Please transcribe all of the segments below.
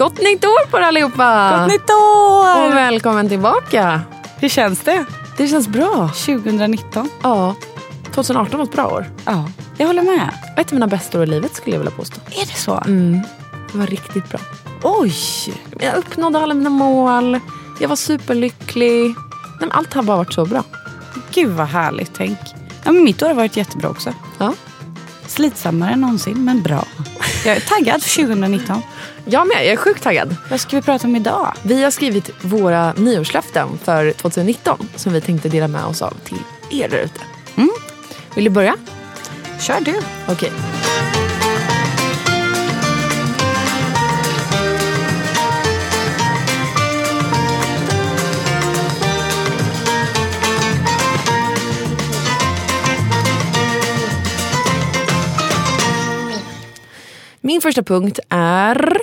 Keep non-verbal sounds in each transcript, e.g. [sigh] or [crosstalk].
Gott nytt år på er allihopa! Gott nytt år! Och välkommen tillbaka! Hur känns det? Det känns bra. 2019? Ja. 2018 var ett bra år. Ja, jag håller med. Ett av mina bästa år i livet skulle jag vilja påstå. Är det så? Det var riktigt bra. Oj! Jag uppnådde alla mina mål. Jag var superlycklig. Nej, men allt har bara varit så bra. Gud vad härligt, tänk. Ja, men mitt år har varit jättebra också. Ja. Slitsammare än någonsin, men bra. Jag är taggad för 2019. Jag med. Jag är sjukt taggad. Vad ska vi prata om idag? Vi har skrivit våra nyårslöften för 2019 som vi tänkte dela med oss av till er där ute. Vill du börja? Kör du. Okej. Min första punkt är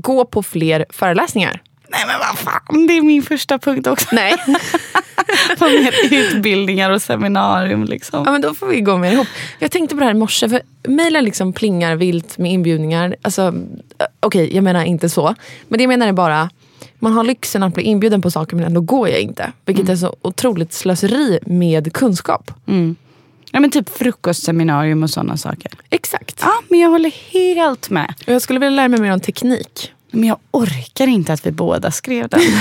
gå på fler föreläsningar. Nej men vad fan, det är min första punkt också. Nej. [laughs] På mer utbildningar och seminarium liksom. Ja, men då får vi gå mer ihop. Jag tänkte på det här i morse, för mejlen liksom plingar vilt med inbjudningar. Alltså, Okej, jag menar inte så. Men det jag menar är bara, man har lyxen att bli inbjuden på saker men ändå går jag inte. Vilket är så otroligt slöseri med kunskap. Ja, men typ frukostseminarium och sådana saker. Exakt. Ja, men jag håller helt med. Och jag skulle vilja lära mig mer om teknik. Men jag orkar inte att vi båda skrev den. [laughs]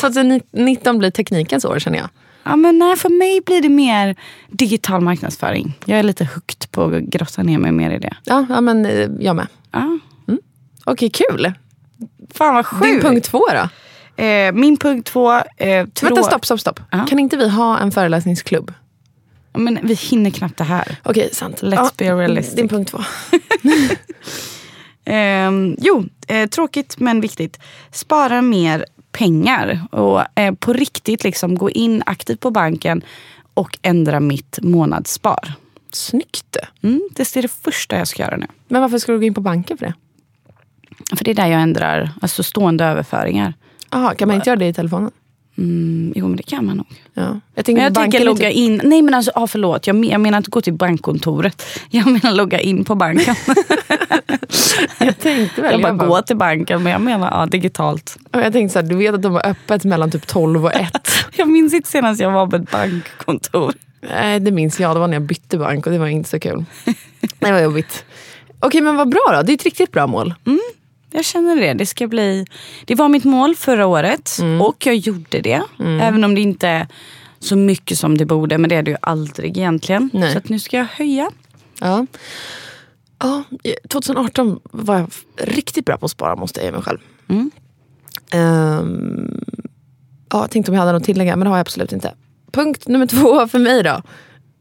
2019 blir teknikens år känner jag. Ja, men nej, för mig blir det mer digital marknadsföring. Jag är lite hooked på att grotta ner mig mer i det. Ja, ja men eh, jag med. Ja. Okej, kul. Fan vad sjukt. Din punkt två då? Eh, min punkt två. Eh, trå- Vänta, stopp, stopp, stopp. Ja. Kan inte vi ha en föreläsningsklubb? Men vi hinner knappt det här. Okej, sant. Let's be realistic. Din punkt två. [laughs] [laughs] Ehm, jo, eh, tråkigt men viktigt. Spara mer pengar och eh, på riktigt liksom gå in aktivt på banken och ändra mitt månadsspar. Snyggt. Mm, det är det första jag ska göra nu. Men varför ska du gå in på banken för det? För det är där jag ändrar alltså stående överföringar. Aha, kan man inte göra det i telefonen? Mm, jo men det kan man nog. Ja. Jag tänker, Men jag tänker logga in. Nej men alltså, ah, förlåt. Jag, men- jag menar inte gå till bankkontoret. [laughs] Jag menar logga in på banken. [laughs] Jag tänkte väl. jag bara jag, bara, gå till banken men jag menar ja, digitalt. jag tänkte så här, du vet att de har öppet mellan typ 12 och 1. [laughs] Jag minns inte senast jag var på ett bankkontor. Nej, det minns jag. Det var när jag bytte bank och det var inte så kul. Det var jobbigt. Okej, men vad bra då. Det är ett riktigt bra mål. Jag känner det. Det ska bli... Det var mitt mål förra året och jag gjorde det. Även om det inte är så mycket som det borde. Men det är det ju aldrig egentligen. Nej. Så nu ska jag höja. Ja. Ja, 2018 var jag riktigt bra på att spara måste jag ge mig själv. Mm. Ehm, ja, jag tänkte om jag hade något att tillägga, men det har jag absolut inte. Punkt nummer två för mig då.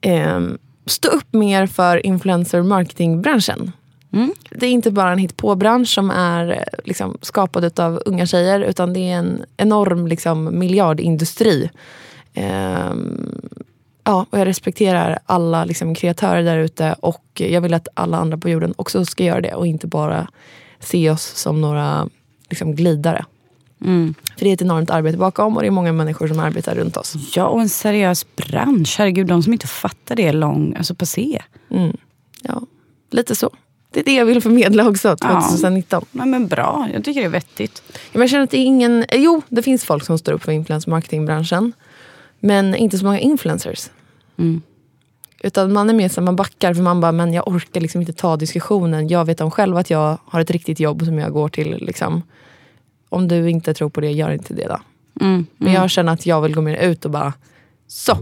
Ehm, stå upp mer för influencer marketingbranschen. Mm. Det är inte bara en hittpå-bransch som är liksom, skapad av unga tjejer utan det är en enorm liksom, miljardindustri. Ehm, ja, och jag respekterar alla liksom, kreatörer där ute och jag vill att alla andra på jorden också ska göra det och inte bara se oss som några liksom, glidare. Mm. För det är ett enormt arbete bakom och det är många människor som arbetar runt oss. Ja, och en seriös bransch. Herregud, de som inte fattar det är lång, alltså passé. Ja, lite så. Det är det jag vill förmedla också Ja. 2019. Nej, men bra, jag tycker det är vettigt. Ja, Jag känner att det är ingen... eh, Jo, det finns folk som står upp för influencer marketingbranschen. Men inte så många influencers. Mm. Utan man är mer så man backar för man bara, men jag orkar liksom inte ta diskussionen. Jag vet om själv att jag har ett riktigt jobb som jag går till. Liksom. Om du inte tror på det, gör inte det då. Mm. Men jag känner att jag vill gå mer ut och bara, så,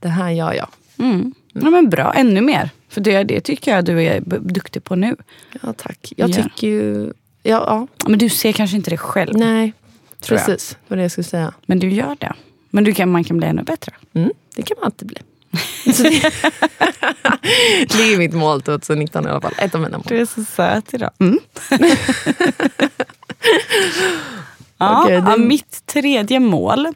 det här gör jag. Mm. Ja, men bra, ännu mer. För det, det tycker jag du är duktig på nu. Ja tack. Jag Ja. tycker ju, ja, ja Men du ser kanske inte det själv. nej. Jag. Precis, det var det jag skulle säga. Men du gör det. Men du kan, man kan bli ännu bättre. Mm, det kan man alltid bli. [laughs] Det, det är mitt mål 2019 i alla fall. Ett av mina mål. Du är så söt idag. Mm. [laughs] ja, Okej, det- ja, mitt tredje mål.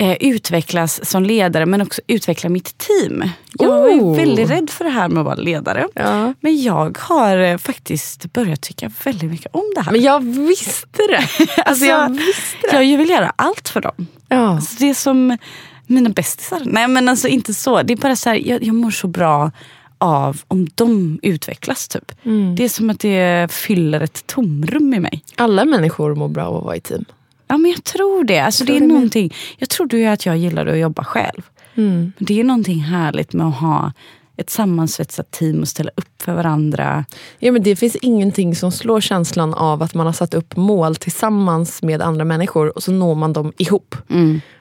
Eh, utvecklas som ledare men också utveckla mitt team. Jag var ju Oh. väldigt rädd för det här med att vara ledare. Ja. Men jag har eh, faktiskt börjat tycka väldigt mycket om det här. Men jag visste det. [laughs] Alltså, jag Alltså, visste det. jag vill göra allt för dem. Ja. Alltså, det är som mina bästisar. Nej men alltså inte så. Det är bara så här, jag, jag mår så bra av om de utvecklas. typ. Mm. Det är som att det fyller ett tomrum i mig. Alla människor mår bra av att vara i team. Ja men jag tror det. Alltså, det är det med. någonting. Jag trodde ju att jag gillade att jobba själv. Men det är någonting härligt med att ha ett sammansvetsat team och ställa upp för varandra. Ja, men det finns ingenting som slår känslan av att man har satt upp mål tillsammans med andra människor och så når man dem ihop.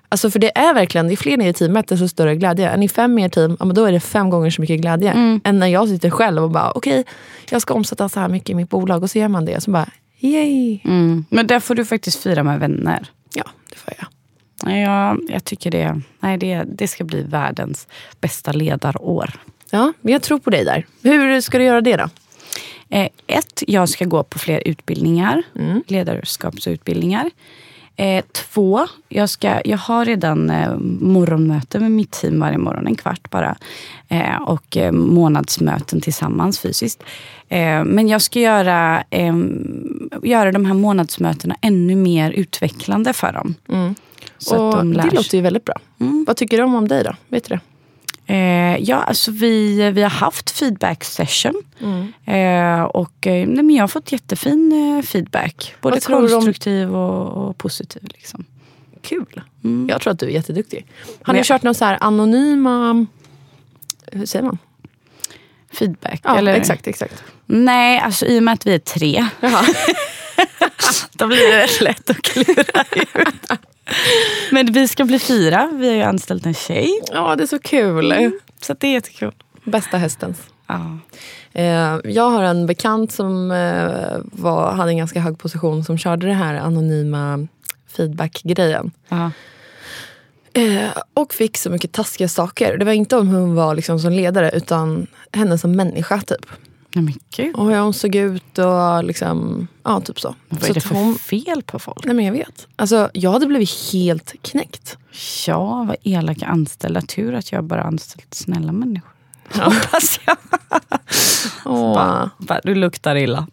Alltså för det är verkligen, är fler ni är i teamet desto större glädje. Är ni fem i er team, ja, men då är det fem gånger så mycket glädje. Än när jag sitter själv och bara okej, jag ska omsätta så här mycket i mitt bolag och så gör man det. Så bara yay. Men där får du faktiskt fira med vänner. Ja, det får jag. Nej, Jag, tycker det, nej, det, det ska bli världens bästa ledarår. Ja, men jag tror på dig där. Hur ska du göra det då? Eh, ett, jag ska gå på fler utbildningar. Ledarskapsutbildningar. Eh, två, jag, ska, jag har redan eh, morgonmöte med mitt team varje morgon, en kvart bara. Eh, och eh, månadsmöten tillsammans fysiskt. Eh, men jag ska göra, eh, göra de här månadsmötena ännu mer utvecklande för dem. Så och att de lär det låter ju väldigt bra. Vad tycker de om dig då? Vet du det? Eh, ja, alltså vi, vi har haft feedback session. Mm. Eh, och eh, nej, men jag har fått jättefin eh, feedback. Både konstruktiv och, och positiv. Liksom. Kul. Jag tror att du är jätteduktig. Har ni kört så här anonyma... Hur säger man? Feedback. Ja, eller? exakt. exakt. Nej, alltså i och med att vi är tre. [laughs] Då blir det lätt att klura ut. [laughs] Men vi ska bli fyra. Vi har ju anställt en tjej. Ja, det är så kul. Så att det är jättekul. Bästa hästens. Ja. Eh, jag har en bekant som eh, var, hade en ganska hög position som körde det här anonyma feedback-grejen. Ja. Eh, och fick så mycket taskiga saker. Det var inte om hon var liksom som ledare utan henne som människa. typ. Nej, men gud. Och hur hon såg ut och liksom, ja typ så. Vad så är det för hon, fel på folk? Nej men jag vet. Alltså, jag hade blivit helt knäckt. Ja, vad elaka anställda. Tur att jag bara anställt snälla människor. [laughs] Hoppas jag. Åh. Bara, bara, du luktar illa.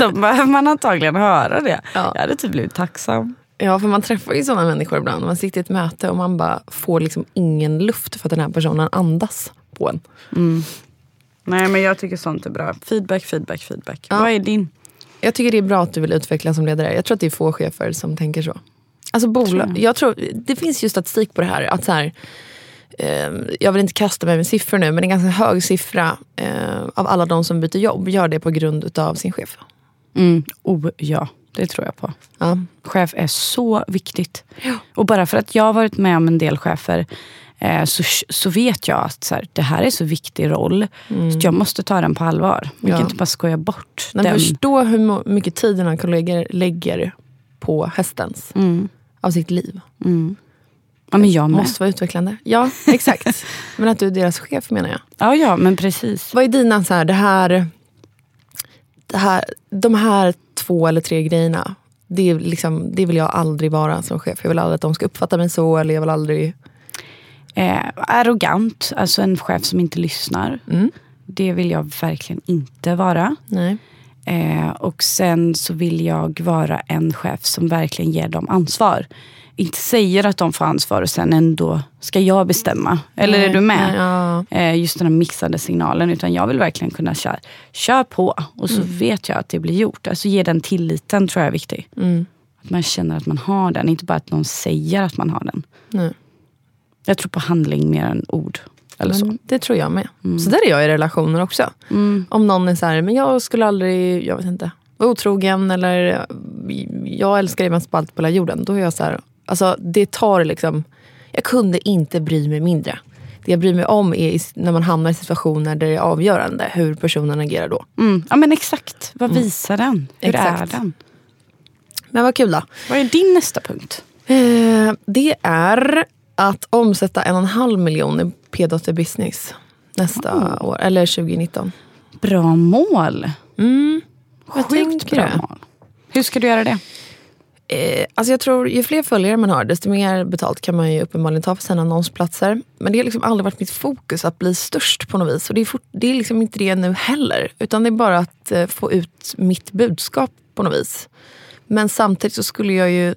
Då behöver [laughs] man antagligen höra det. Ja. Jag hade typ blivit tacksam. Ja, för man träffar ju sådana människor ibland. Man sitter i ett möte och man bara får liksom ingen luft för att den här personen andas på en. Nej men jag tycker sånt är bra. Feedback, feedback, feedback. Vad är din? Jag tycker det är bra att du vill utvecklas som ledare. Jag tror att det är få chefer som tänker så. Alltså bolag, jag. tror, det finns ju statistik på det här. Att så här eh, jag vill inte kasta mig med siffror nu, men en ganska hög siffra eh, av alla de som byter jobb gör det på grund av sin chef. Mm. Oh ja, det tror jag på. Ja. Chef är så viktigt. Och bara för att jag har varit med om en del chefer eh, så, så vet jag att så här, det här är så viktig roll. Så att jag måste ta den på allvar. Jag Ja. kan inte bara skoja bort Men den. förstå hur mycket tid dina kollegor lägger på hästens. Mm. Av sitt liv. Ja, men jag med. Måste vara utvecklande. Ja, exakt. [laughs] men att du är deras chef menar jag. Ja, ja, men precis. Vad är dina, så här, det här, det här, de här två eller tre grejerna. Det, är liksom, det vill jag aldrig vara som chef. Jag vill aldrig att de ska uppfatta mig så. Eller jag vill aldrig... Eh, arrogant, alltså en chef som inte lyssnar. Mm. Det vill jag verkligen inte vara. Nej. Eh, och sen så vill jag vara en chef som verkligen ger dem ansvar. Inte säger att de får ansvar och sen ändå ska jag bestämma. Eller är du med? Nej, ja. Eh, just den här mixade signalen. Utan jag vill verkligen kunna köra, kör på och så Mm. vet jag att det blir gjort. Alltså ge den tilliten tror jag är viktig. Mm. Att man känner att man har den, inte bara att någon säger att man har den. Nej. Jag tror på handling mer än ord. Eller så. Men det tror jag med. Så där är jag i relationer också. Om någon är så här, men jag skulle aldrig, jag vet inte, vara otrogen eller jag älskar dig mest på allt på hela jorden. Då är jag så här, alltså det tar liksom, jag kunde inte bry mig mindre. Det jag bryr mig om är när man hamnar i situationer där det är avgörande hur personen agerar då. Mm. Ja men exakt, vad visar den? Hur Exakt. är den? Men vad kul då. Vad är din nästa punkt? Eh, det är att omsätta en och en halv miljon i p business nästa år, eller 2019. Bra mål. Jag Sjukt bra det. mål. Hur ska du göra det? Eh, alltså jag tror ju fler följare man har desto mer betalt kan man ju uppenbarligen ta för sina annonsplatser. Men det har liksom aldrig varit mitt fokus att bli störst på något vis. Och det är, fort, det är liksom inte det nu heller. Utan det är bara att eh, få ut mitt budskap på något vis. Men samtidigt så skulle jag ju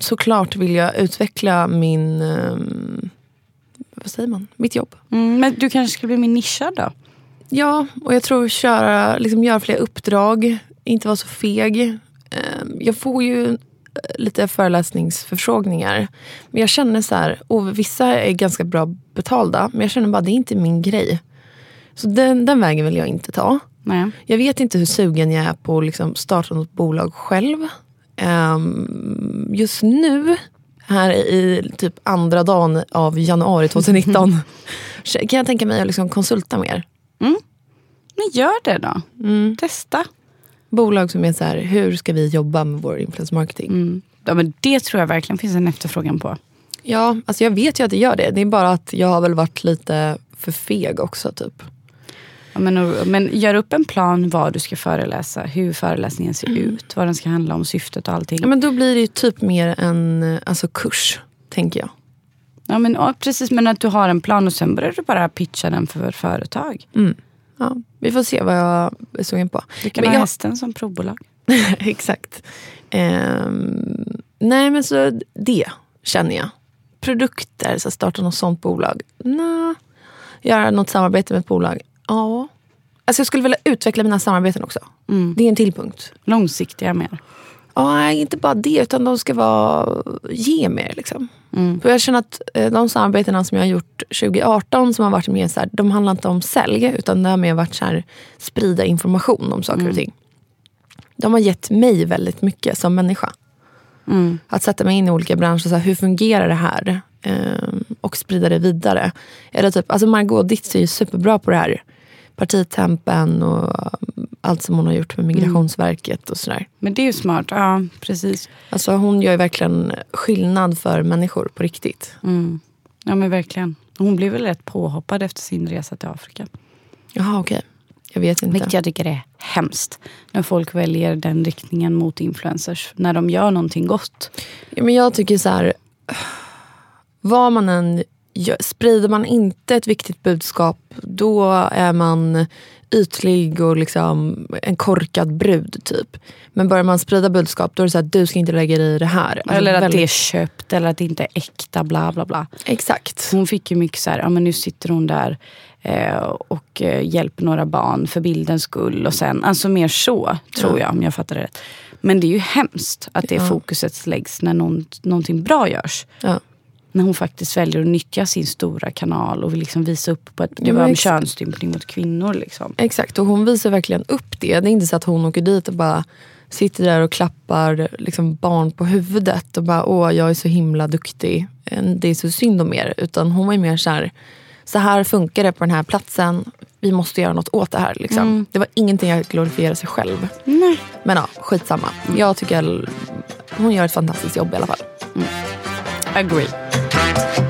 såklart vilja utveckla min... ehm, vad säger man? Mitt jobb. Mm, men du kanske skulle bli mer nischad då? Ja, och jag tror köra, liksom göra fler uppdrag, inte vara så feg. Eh, Jag får ju eh, lite föreläsningsförfrågningar. Men jag känner så här, och vissa är ganska bra betalda, men jag känner bara att det är inte min grej. Så den, den vägen vill jag inte ta. Nej. Jag vet inte hur sugen jag är på att liksom starta något bolag själv. Ehm, just nu, här i typ andra dagen av januari 2019, [laughs] kan jag tänka mig att liksom konsulta mer. Men gör det då. Mm. Testa. Bolag som är så här, hur ska vi jobba med vår influencer marketing? Mm. Ja, men det tror jag verkligen finns en efterfrågan på. Ja, alltså jag vet ju att det gör det. Det är bara att jag har väl varit lite för feg också. typ. Ja, men, men gör upp en plan vad du ska föreläsa, hur föreläsningen ser ut, vad den ska handla om, syftet och allting. Ja, men då blir det ju typ mer en eh, alltså, kurs, tänker jag. Ja, men, ja, precis, men att du har en plan och sen börjar du bara pitcha den för företag. Ja, vi får se vad jag är sugen på. Du kan Men ha jag- hästen som provbolag. [laughs] Exakt. Ehm, nej men så det känner jag. Produkter, så starta något sånt bolag. Nå. Göra något samarbete med ett bolag. Ja. Alltså jag skulle vilja utveckla mina samarbeten också. Det är en till punkt. Långsiktiga mer. Ja, inte bara det, utan de ska vara, ge mer. Liksom. För jag känner att eh, de samarbetena som jag har gjort 2018 som har varit mer så här, de handlar inte om sälj utan det har mer varit så här, sprida information om saker och ting. De har gett mig väldigt mycket som människa. Att sätta mig in i olika branscher, så här, hur fungerar det här? Ehm, och sprida det vidare. Eller typ, alltså Margot Ditz är ju superbra på det här. Partitempen och allt som hon har gjort med Migrationsverket och sådär. Men det är ju smart. Ja, precis. Alltså hon gör ju verkligen skillnad för människor på riktigt. Ja, men verkligen. Hon blev väl rätt påhoppad efter sin resa till Afrika. Jaha, okej. Jag vet inte. Vilket jag tycker är hemskt. När folk väljer den riktningen mot influencers. När de gör någonting gott. Ja, men jag tycker så här, vad man än sprider man inte ett viktigt budskap då är man ytlig och liksom en korkad brud typ. Men börjar man sprida budskap då är det så här, du ska inte lägga dig i det här. Alltså, eller att väldigt- det är köpt eller att det inte är äkta. Bla bla bla. Exakt. Hon fick ju mycket så här, ja men nu sitter hon där eh, och eh, hjälper några barn för bildens skull. Och sen, alltså mer så, tror jag om jag fattar det rätt. Men det är ju hemskt att det fokuset läggs när någon, någonting bra görs. Ja. När hon faktiskt väljer att nyttja sin stora kanal och vill liksom visa upp på ett, det var en könsstympning mot kvinnor. Liksom. Exakt, och hon visar verkligen upp det. Det är inte så att hon åker dit och bara sitter där och klappar liksom barn på huvudet och bara åh jag är så himla duktig. Eh, Det är så synd om er. Utan hon var ju mer så här, så här funkar det på den här platsen. Vi måste göra något åt det här. Liksom. Det var ingenting att glorifiera sig själv. Nej. Men ja, skitsamma. Jag tycker hon gör ett fantastiskt jobb i alla fall. Agree. Bye.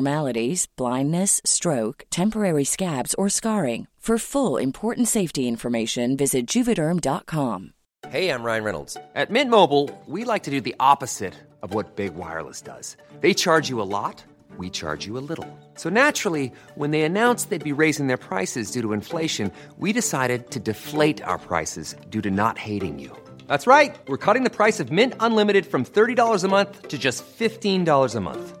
abnormalities, blindness, stroke, temporary scabs, or scarring. For full important safety information, visit juvederm.com. Hey, I'm Ryan Reynolds. At Mint Mobile, we like to do the opposite of what Big Wireless does. They charge you a lot, we charge you a little. So naturally, when they announced they'd be raising their prices due to inflation, we decided to deflate our prices due to not hating you. That's right. We're cutting the price of Mint Unlimited from $30 a month to just $15 a month.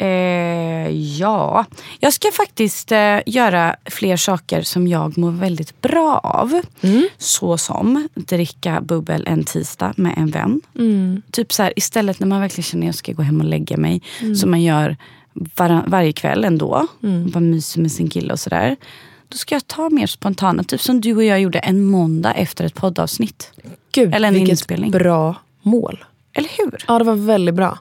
Eh, ja, jag ska faktiskt eh, göra fler saker som jag mår väldigt bra av. Så som dricka bubbel en tisdag med en vän. Typ så här, istället när man verkligen känner att jag ska gå hem och lägga mig. Som man gör var, varje kväll ändå. Bara myser med sin kille och sådär. Då ska jag ta mer spontana, typ som du och jag gjorde en måndag efter ett poddavsnitt. Gud, Eller en vilket inspelning. bra mål. Eller hur? Ja, det var väldigt bra.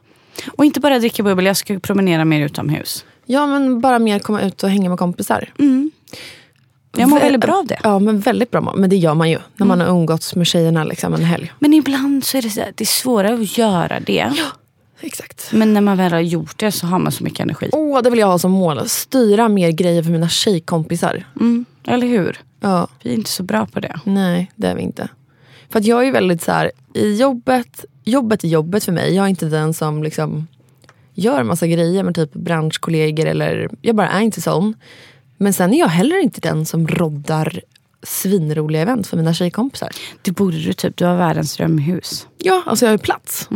Och inte bara dricka bubbel, jag ska promenera mer utomhus. Ja, men bara mer komma ut och hänga med kompisar. Jag mår Vä- väldigt bra av det. Ja, men väldigt bra. Men det gör man ju när man har umgåtts med tjejerna liksom en helg. Men ibland så är det, så här, det är svårare att göra det. Exakt. Men när man väl har gjort det så har man så mycket energi. Åh, det vill jag ha som mål. Styra mer grejer för mina tjejkompisar. Mm, eller hur? Ja, Vi är inte så bra på det. nej, det är vi inte. För att jag är väldigt så här, i jobbet, jobbet är jobbet för mig. Jag är inte den som liksom gör massa grejer med typ branschkollegor eller jag bara är inte sån. Men sen är jag heller inte den som roddar svinroliga event för mina tjejkompisar. Det borde du typ. Du har världens drömhus. Ja, alltså jag har ju plats.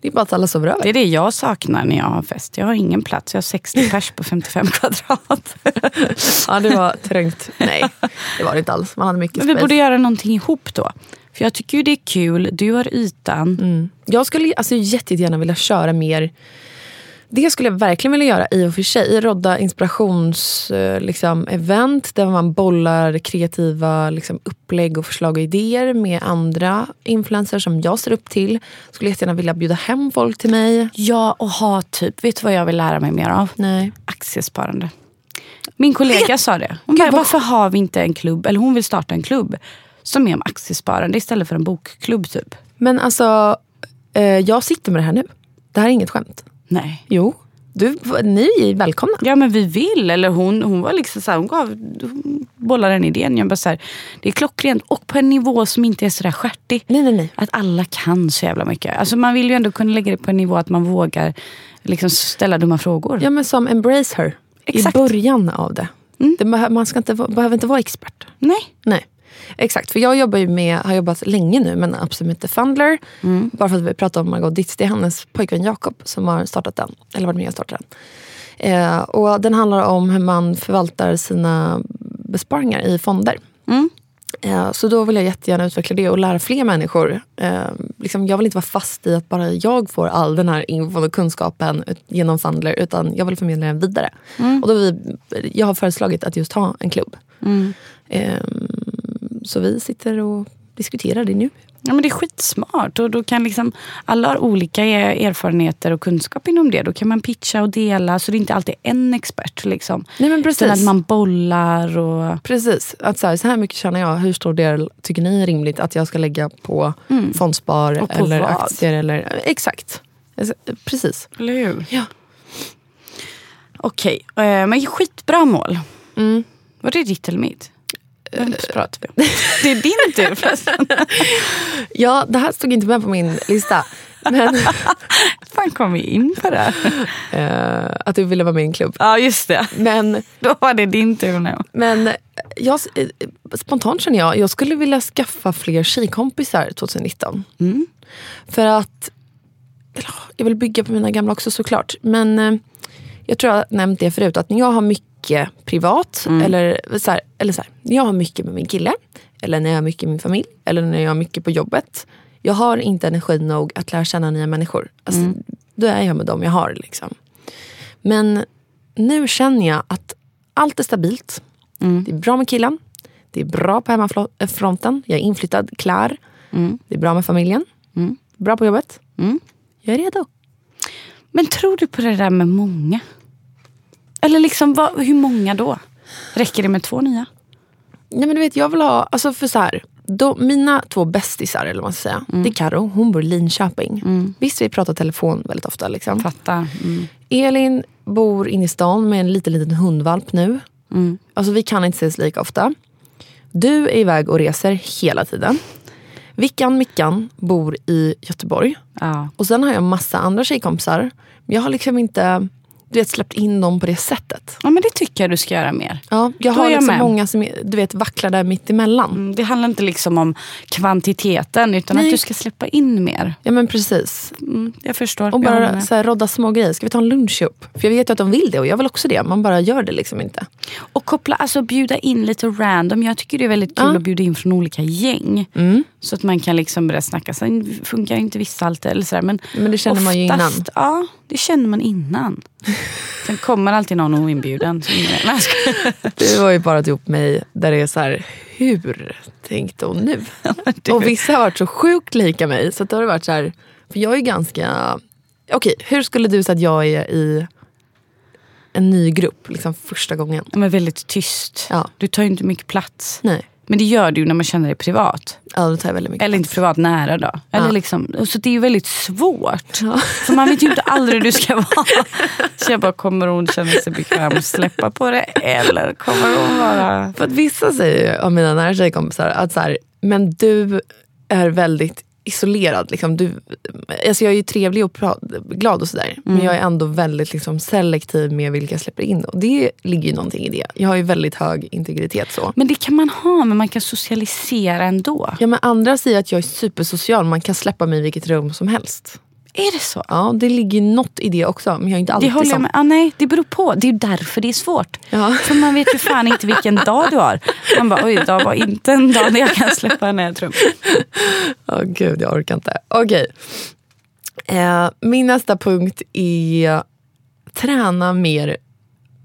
Det är bara att alla sover över. Det är det jag saknar när jag har fest. Jag har ingen plats. Jag har 60 [laughs] pers på 55 kvadrat. Ja, det var trängt. Nej, det var det inte alls. Man hade mycket Men vi space. borde göra någonting ihop då. För jag tycker ju det är kul. Du har ytan. Jag skulle alltså, jättegärna vilja köra mer det skulle jag verkligen vilja göra i och för sig. Rodda inspirationsevent liksom, event där man bollar kreativa liksom, upplägg och förslag och idéer med andra influencers som jag ser upp till. Skulle jättegärna vilja bjuda hem folk till mig. Ja, och ha typ, vet du vad jag vill lära mig mer av? Nej. Aktiesparande. Min kollega [laughs] sa det. Hon bara, varför har vi inte en klubb, eller hon vill starta en klubb som är om aktiesparande istället för en bokklubb typ. Men alltså, eh, jag sitter med det här nu. Det här är inget skämt. Nej. Jo, du, ni är välkomna. Ja men vi vill. Eller hon, hon var liksom så här, hon gav, hon bollade den idén. Jag bara så här, det är klockrent och på en nivå som inte är sådär stjärtig. Nej, nej, nej. Att alla kan så jävla mycket. Alltså man vill ju ändå kunna lägga det på en nivå att man vågar liksom ställa dumma frågor. Ja, men som embrace her. Exakt. I början av det. det behö- man ska inte, behöver inte vara expert. Nej. Nej. Exakt, för jag jobbar ju med, har jobbat länge nu med en app som heter Fundler. Bara för att vi pratar om Margot Ditz. Det är hennes pojkvän Jakob som har startat den. Eller varit med och startat den. Eh, och den handlar om hur man förvaltar sina besparingar i fonder. Eh, Så då vill jag jättegärna utveckla det och lära fler människor. Eh, liksom, jag vill inte vara fast i att bara jag får all den här infon och kunskapen genom Fundler utan jag vill förmedla den vidare. Och då vi, jag har föreslagit att just ha en klubb. Eh, Så vi sitter och diskuterar det nu. Ja, men det är skitsmart. Och då kan liksom, alla har olika erfarenheter och kunskap inom det. Då kan man pitcha och dela så det är inte alltid en expert. Liksom. Nej, men precis. Utan att man bollar och... Precis. Att så, här, så här mycket tjänar jag. Hur stor del tycker ni är rimligt att jag ska lägga på fondspar Mm. Och på eller vad? aktier? Eller, exakt. Alltså, Precis. Eller hur? Ja. Okej, eh, men skitbra mål. Mm. Var det ditt eller mitt? Vems pratar vi om? [laughs] Det är din tur förresten. [laughs] Ja, det här stod inte med på min lista. Men [laughs] fan kom vi in på det? eh, att du ville vara med i en klubb. Ja, just det. Men, Då var det din tur nu. men jag, eh, spontant känner jag jag skulle vilja skaffa fler tjejkompisar 2019. För att jag vill bygga på mina gamla också såklart. Men eh, jag tror jag har nämnt det förut. Att när jag har mycket privat eller, så här, eller så här, när jag har mycket med min kille. Eller när jag har mycket med min familj. Eller när jag har mycket på jobbet. Jag har inte energi nog att lära känna nya människor. Alltså, Då är jag med dem jag har. Liksom. Men nu känner jag att allt är stabilt. Det är bra med killen. Det är bra på hemmafronten. Jag är inflyttad, klar. Det är bra med familjen. Bra på jobbet. Jag är redo. Men tror du på det där med många? Eller liksom, vad, hur många då? Räcker det med två nya? Nej men du vet, jag vill ha, alltså för så här, då, mina två bästisar, eller vad man ska säga. Det är Karo, hon bor i Linköping. Visst, vi pratar telefon väldigt ofta. Liksom. Fatta. Mm. Elin bor inne i stan med en liten, liten hundvalp nu. Alltså vi kan inte ses lika ofta. Du är iväg och reser hela tiden. Vickan Mickan bor i Göteborg. Ja. Och sen har jag massa andra tjejkompisar. Men jag har liksom inte du vet, släppt in dem på det sättet. ja, men det tycker jag du ska göra mer. Ja, jag Då har jag liksom med. många som du vet, vacklar där mitt emellan. Mm, Det handlar inte liksom om kvantiteten utan Nej. att du ska släppa in mer. Ja men precis. Mm, jag förstår. Och bara så här, rodda små grejer. Ska vi ta en lunch ihop? För jag vet ju att de vill det och jag vill också det. Man bara gör det liksom inte. Och koppla, alltså bjuda in lite random. Jag tycker det är väldigt kul Ja. att bjuda in från olika gäng. Mm. Så att man kan liksom börja snacka. Sen funkar inte vissa alltid. Eller sådär, men, Men det känner man ju innan. Ja, det känner man innan. Sen kommer alltid någon oinbjuden. Du har ju parat ihop mig där det är så här, hur tänkte hon nu? Och vissa har varit så sjukt lika mig. Så att det har varit så här, för jag är ganska... Okej, hur skulle du säga att jag är i en ny grupp liksom första gången? Men väldigt tyst. Ja. Du tar ju inte mycket plats. Nej, Men det gör du när man känner dig privat. ja, då tar väldigt mycket Eller inte privat, nära då. Eller Ja. liksom, så det är ju väldigt svårt. För man vet ju inte aldrig hur du ska vara. Så jag bara, kommer hon känna sig bekväm att släppa på det? Eller kommer hon vara... För att vissa säger ju av mina nära tjejkompisar att så här, men du är väldigt isolerad. Liksom. Du, alltså jag är ju trevlig och pra- glad och sådär. Men jag är ändå väldigt liksom, selektiv med vilka jag släpper in. Och det ligger ju någonting i det. Jag har ju väldigt hög integritet så. Men det kan man ha, men man kan socialisera ändå. Ja, men andra säger att jag är supersocial. Man kan släppa mig i vilket rum som helst. Är det så? Ja, det ligger något i det också. Men jag är inte Det alltid håller jag med. Ah, nej, det beror på. Det är därför det är svårt. Ja. För man vet ju fan inte vilken dag du har. Man bara, oj, idag var inte en dag där jag kan släppa ner ett rum. Åh gud, jag orkar inte. Okej. Eh, min nästa punkt är träna mer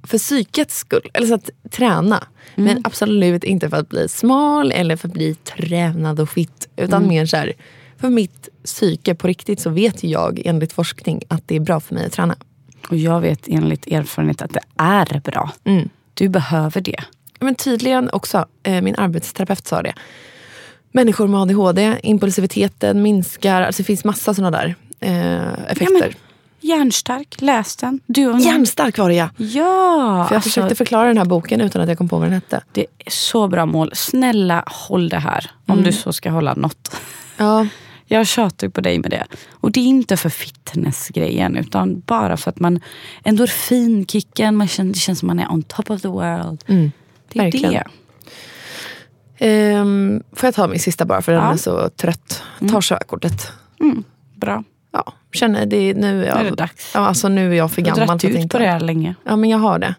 för psykets skull. Eller så att träna. Men absolut inte för att bli smal eller för att bli tränad och fit. Utan mer så här, för mitt psyke på riktigt så vet jag enligt forskning att det är bra för mig att träna. Och jag vet enligt erfarenhet att det är bra. Mm. Du behöver det. Men tydligen också, eh, min arbetsterapeut sa det. Människor med ADHD, impulsiviteten minskar. Alltså det finns massa sådana där eh, effekter. Hjärnstark, läs den. Du och någon. Hjärnstark var det ja. Ja! För jag alltså, försökte förklara den här boken utan att jag kom på vad den hette. det är så bra mål. Snälla håll det här. Om du så ska hålla något. Ja, Jag tjatar på dig med det. Och det är inte för fitnessgrejen utan bara för att man endorfinkicken, man känner, det känns som man är on top of the world. det är Mm. verkligen. det. ehm, får jag ta min sista bara för den Ja. är så trött. Ta körkortet. Bra. Ja, känner det nu är jag, Nu är det dags. Ja, alltså nu är jag för har gammal. dragit för att ut på det här länge. Ja men jag har det.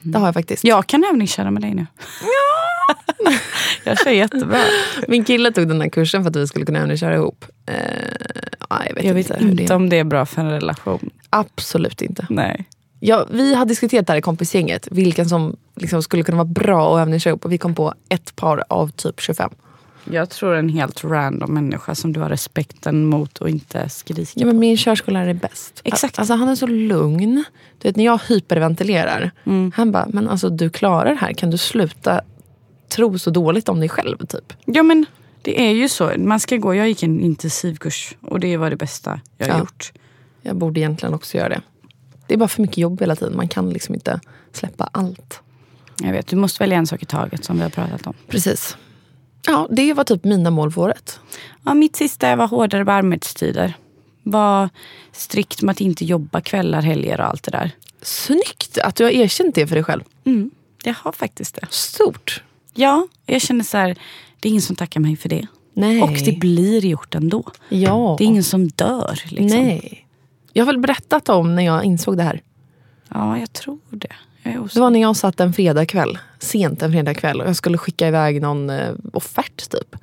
Det har jag faktiskt. Jag kan övningsköra med dig nu. Jag kör jättebra. Min kille tog den här kursen för att vi skulle kunna övningsköra ihop. Eh, ja, jag vet Jag vet inte hur inte det är. om det är bra för en relation. Absolut inte. Nej. Ja, vi har diskuterat det här i kompisgänget, vilken som liksom skulle kunna vara bra att övningsköra ihop. Och vi kom på ett par av typ 25. Jag tror en helt random människa som du har respekten mot och inte skriker Ja, men min körskollärare är bäst. Exakt. Alltså, han är så lugn. Du vet, när jag hyperventilerar, han bara, men alltså du klarar det här. Kan du sluta tro så dåligt om dig själv? Typ. Ja men det är ju så. Man ska gå, jag gick en intensivkurs och det var det bästa jag har Ja. gjort. Jag borde egentligen också göra det. Det är bara för mycket jobb hela tiden. Man kan liksom inte släppa allt. Jag vet, du måste välja en sak i taget som vi har pratat om. Precis. Ja, det var typ mina mål för året. Ja, mitt sista var hårdare på arbetstider. Var strikt med att inte jobba kvällar, helger och allt det där. Snyggt att du har erkänt det för dig själv. Mm, jag har faktiskt det. Stort. Ja, jag känner så här, det är ingen som tackar mig för det. Nej. Och det blir gjort ändå. Ja. Det är ingen som dör. Liksom. Nej. Jag har väl berättat om när jag insåg det här. Ja, jag tror det. Jag Det var när jag satt en fredagkväll, sent en fredagkväll och jag skulle skicka iväg någon eh, offert typ.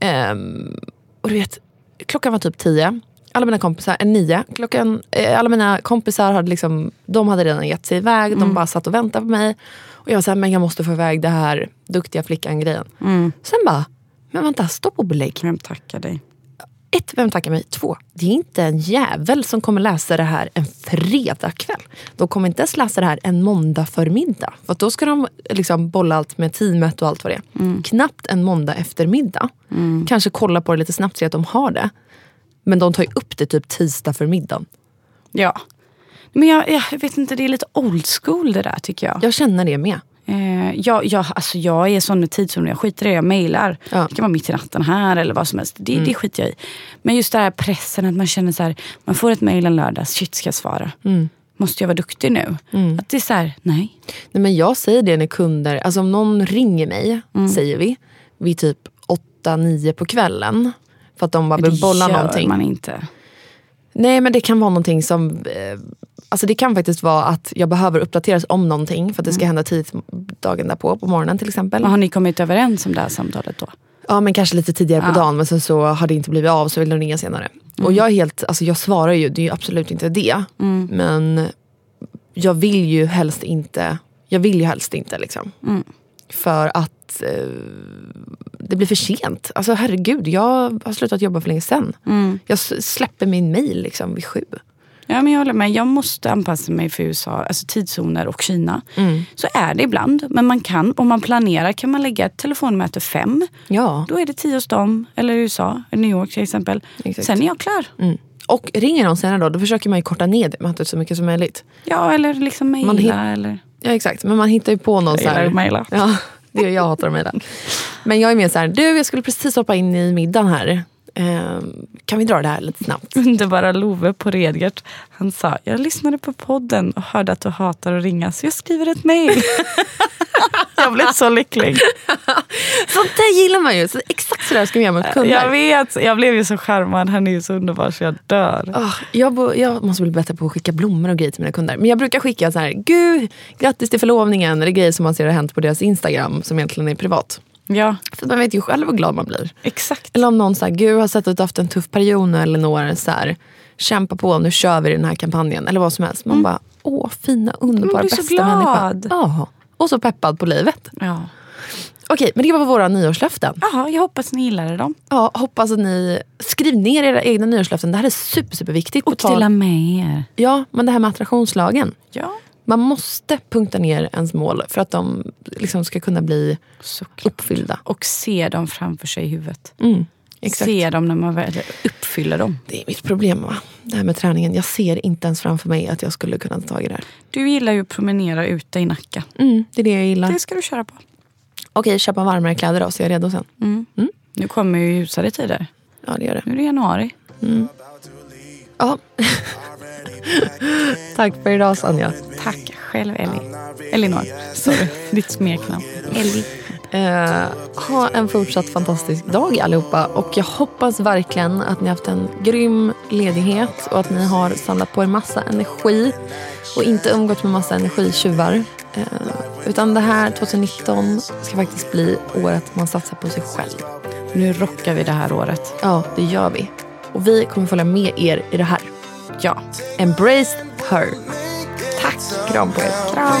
Ehm, och du vet, klockan var typ tio. Alla mina kompisar, eh, nio. Klockan, eh, alla mina kompisar hade, liksom, de hade redan gett sig iväg. De bara satt och väntade på mig. Och jag var såhär, men jag måste få iväg det här duktiga flickan-grejen. Sen bara, men vänta, stopp och belägg. Vem tackar dig? Ett, vem tackar mig? Två, det är inte en jävel som kommer läsa det här en fredagkväll. De kommer inte ens läsa det här en måndag förmiddag. För då ska de liksom bolla allt med teamet och allt vad det är. Knappt en måndag eftermiddag. Kanske kolla på det lite snabbt, se att de har det. Men de tar ju upp det typ tisdag förmiddagen. Ja. Men jag, jag vet inte, det är lite old school det där tycker jag. Jag känner det med. Eh, jag, jag, alltså jag är sån med tidszoner, jag skiter i det. Jag mejlar. Ja. Mm. Det kan vara mitt i natten här eller vad som helst. Det, det skiter jag i. Men just den här pressen att man känner så här, man får ett mejl en lördag, shit ska jag svara? Mm. Måste jag vara duktig nu? Att det är så här, nej. Nej, men jag säger det när kunder, alltså om någon ringer mig, säger vi, vid typ 8-9 på kvällen. För att de bara det vill bolla gör någonting. man inte. Nej men det kan vara någonting som, eh, alltså det kan faktiskt vara att jag behöver uppdateras om någonting för att det ska hända tidigt dagen därpå, på morgonen till exempel. Men har ni kommit överens om det här samtalet då? Ja men kanske lite tidigare på Ja. dagen men sen så har det inte blivit av så vill de ringa senare. Och jag är helt, alltså jag svarar ju, det är ju absolut inte det. Men jag vill ju helst inte, jag vill ju helst inte liksom. För att eh, det blir för sent. Alltså herregud, jag har slutat jobba för länge sedan. Jag s- släpper min mail liksom vid sju. Ja, men jag håller med. Jag måste anpassa mig för USA, alltså tidszoner och Kina. Mm. Så är det ibland. Men man kan, om man planerar kan man lägga ett telefonmöte fem. Ja. Då är det tio hos dem, eller USA, New York till exempel. Exakt. Sen är jag klar. Mm. Och ringer någon senare då, då försöker man ju korta ner det mötet så mycket som möjligt. Ja, eller liksom mejla. Man hin- eller... Ja exakt, men man hittar ju på någon Jag så här... mejla. Ja, det är jag hatar att mejla. Men jag är mer så här, du jag skulle precis hoppa in i middagen här. Ehm, kan vi dra det här lite snabbt? [laughs] Underbara Love på Redgert. Han sa, jag lyssnade på podden och hörde att du hatar att ringa så jag skriver ett mejl. [laughs] jag blev så lycklig. [laughs] Sånt där gillar man ju. Så exakt så där ska vi göra mot kunder. Jag vet, jag blev ju så charmad. Han är ju så underbar så jag dör. Ah, jag, jag måste bli bättre på att skicka blommor och grejer till mina kunder. Men jag brukar skicka så här, gud, grattis till förlovningen. Eller grejer som man ser har hänt på deras Instagram som egentligen är privat. Ja, För man vet ju själv hur glad man blir. exakt. Eller om någon säger, gud har sett att du har haft en tuff period nu eller några så här, kämpa på, nu kör vi den här kampanjen. Eller vad som helst. Man bara, åh fina underbara bästa glad. människa. Ja, och så peppad på livet. Ja. Okej, men det var våra nyårslöften. Jaha, jag hoppas ni gillade dem. Ja, hoppas att ni skriver ner era egna nyårslöften. Det här är super, superviktigt. Och dela med er. Ja, men det här med attraktionslagen. Ja, Man måste punkta ner ens mål för att de liksom ska kunna bli såklart. uppfyllda. Och se dem framför sig i huvudet. Mm. Se dem när man väl uppfyller dem. Det är mitt problem. Va? Det här med träningen. Jag ser inte ens framför mig att jag skulle kunna ta tag i det här. Du gillar ju att promenera ute i Nacka. Mm, det är det jag gillar. Det ska du köra på. Okej, köpa varmare kläder då så jag är redo sen. Nu kommer ju ljusare tider. Ja, det gör det. Nu är det januari. Ja. [laughs] [laughs] Tack för idag Sanja. Tack själv Ellie. Elinor. Sorry, [laughs] ditt smeknamn. Ellie. Eh, ha en fortsatt fantastisk dag allihopa. Och jag hoppas verkligen att ni har haft en grym ledighet och att ni har samlat på er massa energi och inte umgått med massa energitjuvar. Eh, utan det här 2019 ska faktiskt bli året man satsar på sig själv. Nu rockar vi det här året. Ja, det gör vi. Och vi kommer följa med er i det här. Ja. Embrace her. Tack. Kram på er. Kram.